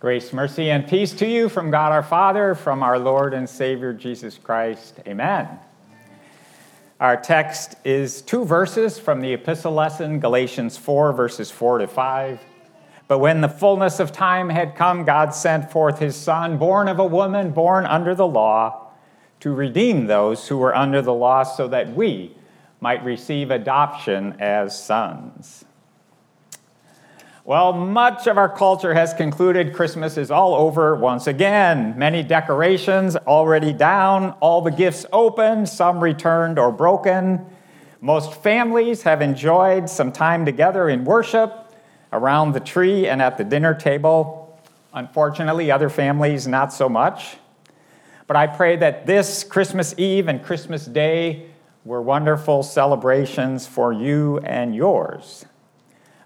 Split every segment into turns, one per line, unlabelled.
Grace, mercy, and peace to you from God our Father, from our Lord and Savior Jesus Christ. Amen. Our text is two verses from the epistle lesson, Galatians 4, verses 4 to 5. But when the fullness of time had come, God sent forth his Son, born of a woman, born under the law, to redeem those who were under the law, so that we might receive adoption as sons. Well, much of our culture has concluded Christmas is all over once again. Many decorations already down, all the gifts opened, some returned or broken. Most families have enjoyed some time together in worship around the tree and at the dinner table. Unfortunately, other families not so much. But I pray that this Christmas Eve and Christmas Day were wonderful celebrations for you and yours.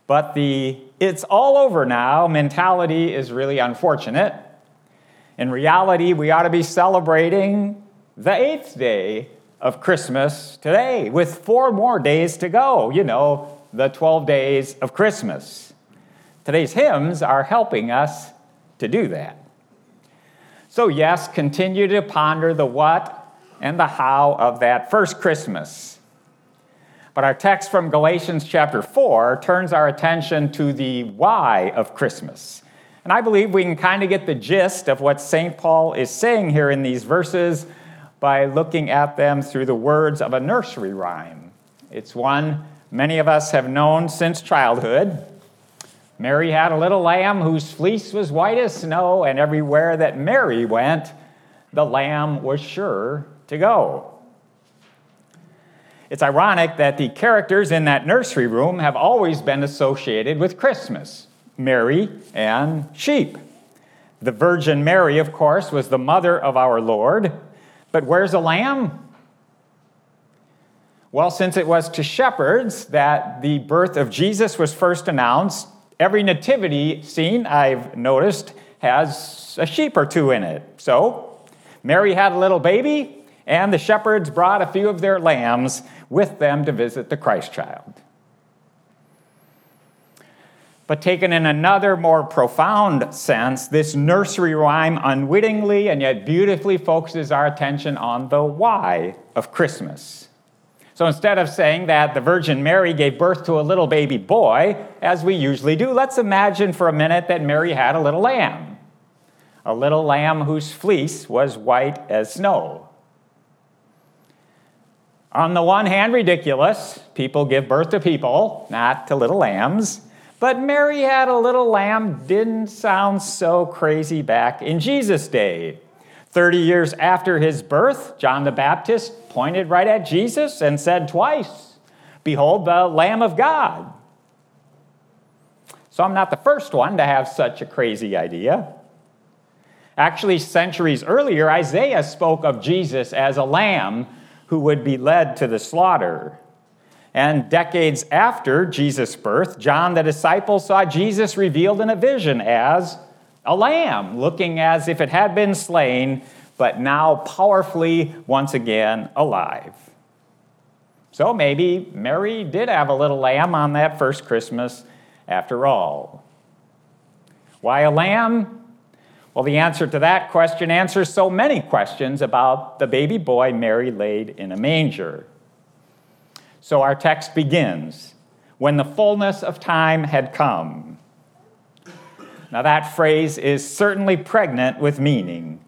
But the it's all over now mentality is really unfortunate. In reality, we ought to be celebrating the eighth day of Christmas today with four more days to go. You know, the 12 days of Christmas. Today's hymns are helping us to do that. So, yes, continue to ponder the what and the how of that first Christmas but our text from Galatians chapter 4 turns our attention to the why of Christmas. And I believe we can kind of get the gist of what St. Paul is saying here in these verses by looking at them through the words of a nursery rhyme. It's one many of us have known since childhood. Mary had a little lamb whose fleece was white as snow, and everywhere that Mary went, the lamb was sure to go. It's ironic that the characters in that nursery room have always been associated with Christmas Mary and sheep. The Virgin Mary, of course, was the mother of our Lord. But where's the lamb? Well, since it was to shepherds that the birth of Jesus was first announced, every nativity scene I've noticed has a sheep or two in it. So, Mary had a little baby, and the shepherds brought a few of their lambs with them to visit the Christ child. But taken in another more profound sense, this nursery rhyme unwittingly and yet beautifully focuses our attention on the why of Christmas. So instead of saying that the Virgin Mary gave birth to a little baby boy, as we usually do, let's imagine for a minute that Mary had a little lamb. A little lamb whose fleece was white as snow. On the one hand, ridiculous. People give birth to people, not to little lambs. But Mary had a little lamb didn't sound so crazy back in Jesus' day. 30 years after his birth, John the Baptist pointed right at Jesus and said twice, Behold the Lamb of God. So I'm not the first one to have such a crazy idea. Actually, centuries earlier, Isaiah spoke of Jesus as a lamb who would be led to the slaughter. And decades after Jesus' birth, John the disciple saw Jesus revealed in a vision as a lamb, looking as if it had been slain, but now powerfully once again alive. So maybe Mary did have a little lamb on that first Christmas after all. Why a lamb? Well, the answer to that question answers so many questions about the baby boy Mary laid in a manger. So our text begins when the fullness of time had come. Now, that phrase is certainly pregnant with meaning.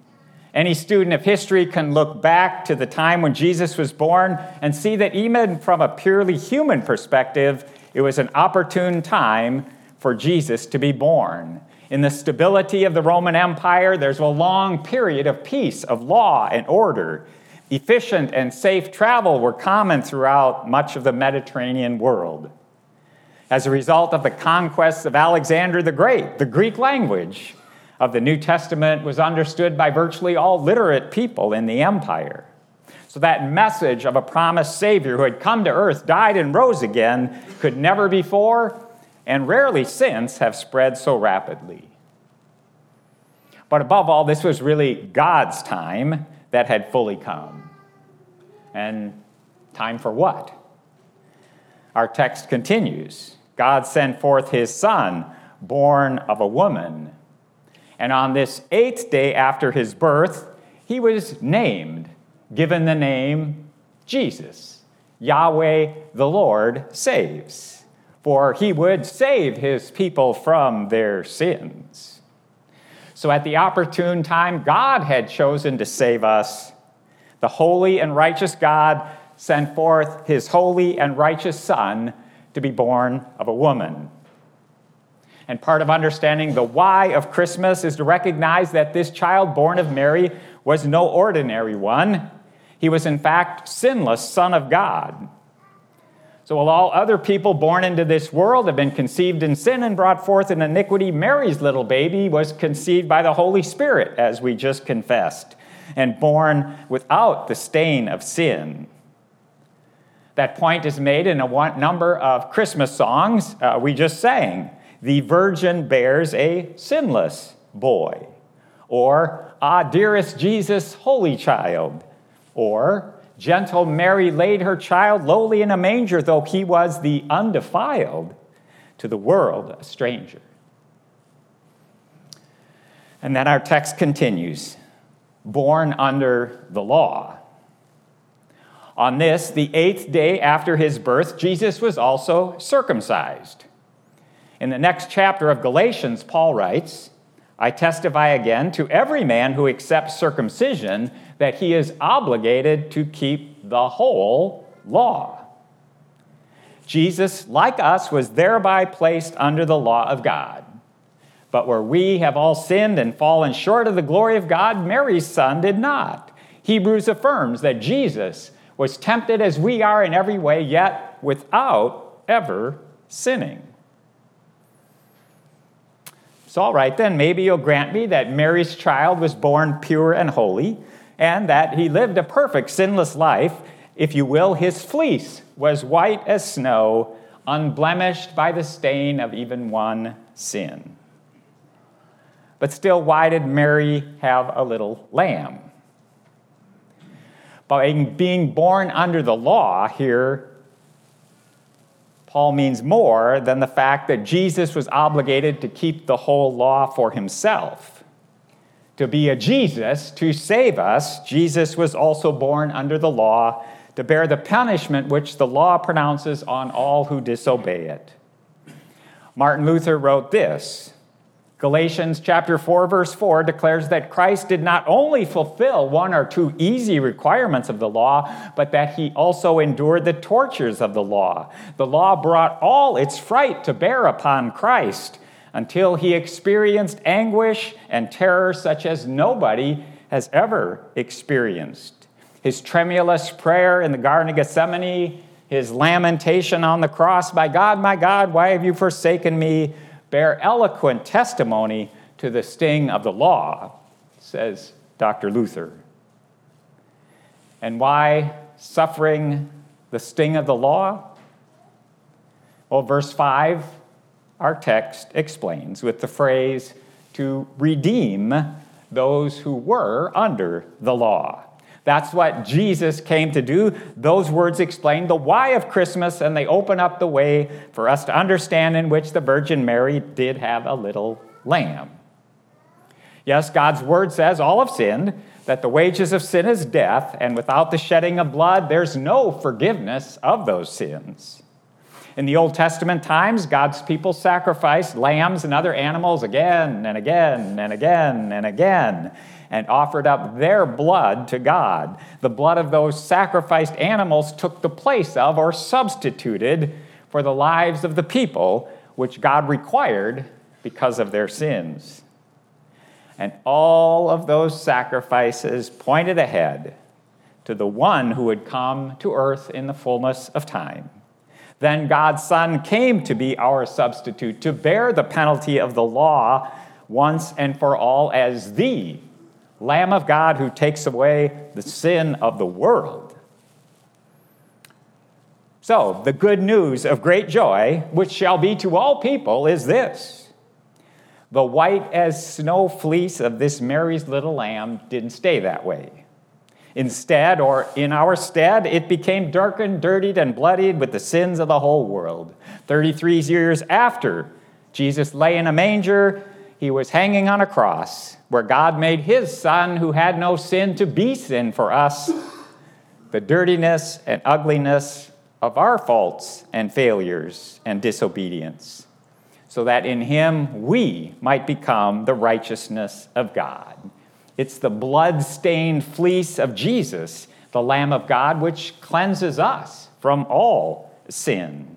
Any student of history can look back to the time when Jesus was born and see that even from a purely human perspective, it was an opportune time for Jesus to be born. In the stability of the Roman Empire, there's a long period of peace, of law and order. Efficient and safe travel were common throughout much of the Mediterranean world. As a result of the conquests of Alexander the Great, the Greek language of the New Testament was understood by virtually all literate people in the empire. So that message of a promised Savior who had come to earth, died, and rose again could never before and rarely since have spread so rapidly. But above all, this was really God's time that had fully come. And time for what? Our text continues God sent forth his son, born of a woman. And on this eighth day after his birth, he was named, given the name Jesus. Yahweh the Lord saves, for he would save his people from their sins. So at the opportune time, God had chosen to save us. The holy and righteous God sent forth his holy and righteous Son to be born of a woman. And part of understanding the why of Christmas is to recognize that this child born of Mary was no ordinary one. He was, in fact, sinless Son of God. So, while all other people born into this world have been conceived in sin and brought forth in iniquity, Mary's little baby was conceived by the Holy Spirit, as we just confessed, and born without the stain of sin. That point is made in a number of Christmas songs uh, we just sang. The virgin bears a sinless boy, or Ah, dearest Jesus, holy child, or Gentle Mary laid her child lowly in a manger, though he was the undefiled, to the world a stranger. And then our text continues born under the law. On this, the eighth day after his birth, Jesus was also circumcised. In the next chapter of Galatians, Paul writes, I testify again to every man who accepts circumcision that he is obligated to keep the whole law. Jesus, like us, was thereby placed under the law of God. But where we have all sinned and fallen short of the glory of God, Mary's son did not. Hebrews affirms that Jesus was tempted as we are in every way, yet without ever sinning. So, all right, then, maybe you'll grant me that Mary's child was born pure and holy, and that he lived a perfect, sinless life. If you will, his fleece was white as snow, unblemished by the stain of even one sin. But still, why did Mary have a little lamb? By being born under the law here, Paul means more than the fact that Jesus was obligated to keep the whole law for himself. To be a Jesus, to save us, Jesus was also born under the law to bear the punishment which the law pronounces on all who disobey it. Martin Luther wrote this Galatians chapter 4 verse 4 declares that Christ did not only fulfill one or two easy requirements of the law, but that he also endured the tortures of the law. The law brought all its fright to bear upon Christ until he experienced anguish and terror such as nobody has ever experienced. His tremulous prayer in the Garden of Gethsemane, his lamentation on the cross, My God, my God, why have you forsaken me? bear eloquent testimony to the sting of the law, says Dr. Luther. And why suffering the sting of the law? Well, verse 5, our text explains with the phrase, to redeem those who were under the law. That's what Jesus came to do. Those words explain the why of Christmas, and they open up the way for us to understand in which the Virgin Mary did have a little lamb. Yes, God's word says all have sinned, that the wages of sin is death, and without the shedding of blood, there's no forgiveness of those sins. In the Old Testament times, God's people sacrificed lambs and other animals again and again and again and again and offered up their blood to God. The blood of those sacrificed animals took the place of or substituted for the lives of the people, which God required because of their sins. And all of those sacrifices pointed ahead to the one who would come to earth in the fullness of time. Then God's Son came to be our substitute, to bear the penalty of the law once and for all as the Lamb of God who takes away the sin of the world. So, the good news of great joy, which shall be to all people, is this the white as snow fleece of this Mary's little lamb didn't stay that way. Instead, or in our stead, it became darkened, dirtied, and bloodied with the sins of the whole world. 33 years after Jesus lay in a manger, he was hanging on a cross where God made his son, who had no sin, to be sin for us, the dirtiness and ugliness of our faults and failures and disobedience, so that in him we might become the righteousness of God. It's the blood stained fleece of Jesus, the Lamb of God, which cleanses us from all sin.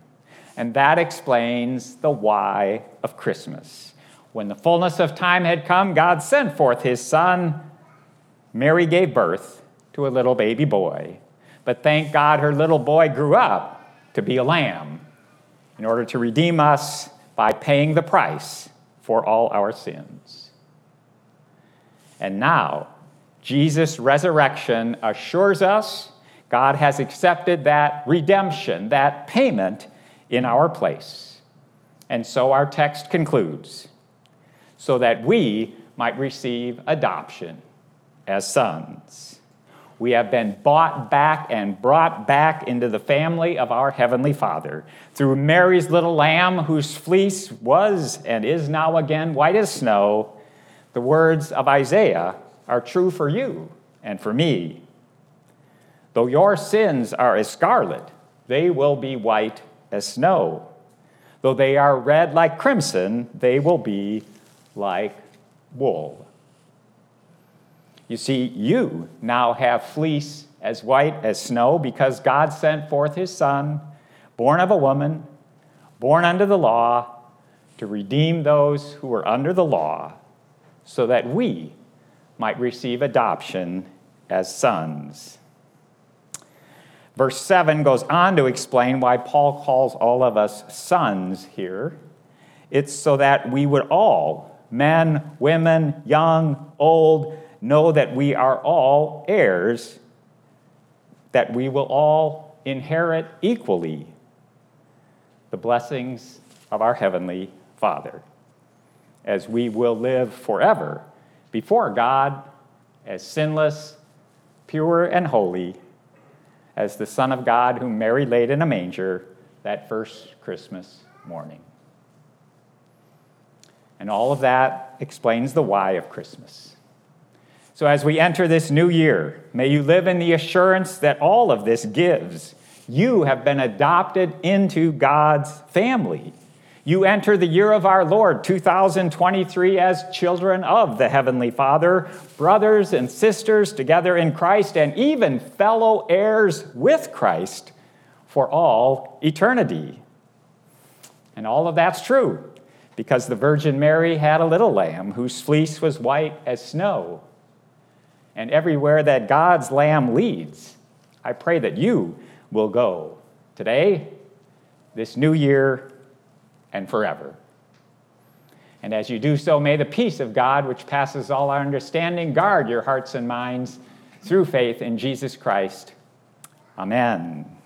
And that explains the why of Christmas. When the fullness of time had come, God sent forth his Son. Mary gave birth to a little baby boy. But thank God her little boy grew up to be a lamb in order to redeem us by paying the price for all our sins. And now, Jesus' resurrection assures us God has accepted that redemption, that payment in our place. And so our text concludes so that we might receive adoption as sons. We have been bought back and brought back into the family of our Heavenly Father through Mary's little lamb, whose fleece was and is now again white as snow. The words of Isaiah are true for you and for me. Though your sins are as scarlet, they will be white as snow. Though they are red like crimson, they will be like wool. You see, you now have fleece as white as snow because God sent forth his Son, born of a woman, born under the law, to redeem those who were under the law, so that we might receive adoption as sons. Verse 7 goes on to explain why Paul calls all of us sons here. It's so that we would all, men, women, young, old, know that we are all heirs, that we will all inherit equally the blessings of our Heavenly Father, as we will live forever before God as sinless, pure, and holy as the Son of God whom Mary laid in a manger that first Christmas morning. And all of that explains the why of Christmas. So, as we enter this new year, may you live in the assurance that all of this gives. You have been adopted into God's family. You enter the year of our Lord, 2023, as children of the Heavenly Father, brothers and sisters together in Christ, and even fellow heirs with Christ for all eternity. And all of that's true because the Virgin Mary had a little lamb whose fleece was white as snow. And everywhere that God's lamb leads, I pray that you will go today, this new year, and forever. And as you do so, may the peace of God, which passes all our understanding, guard your hearts and minds through faith in Jesus Christ. Amen.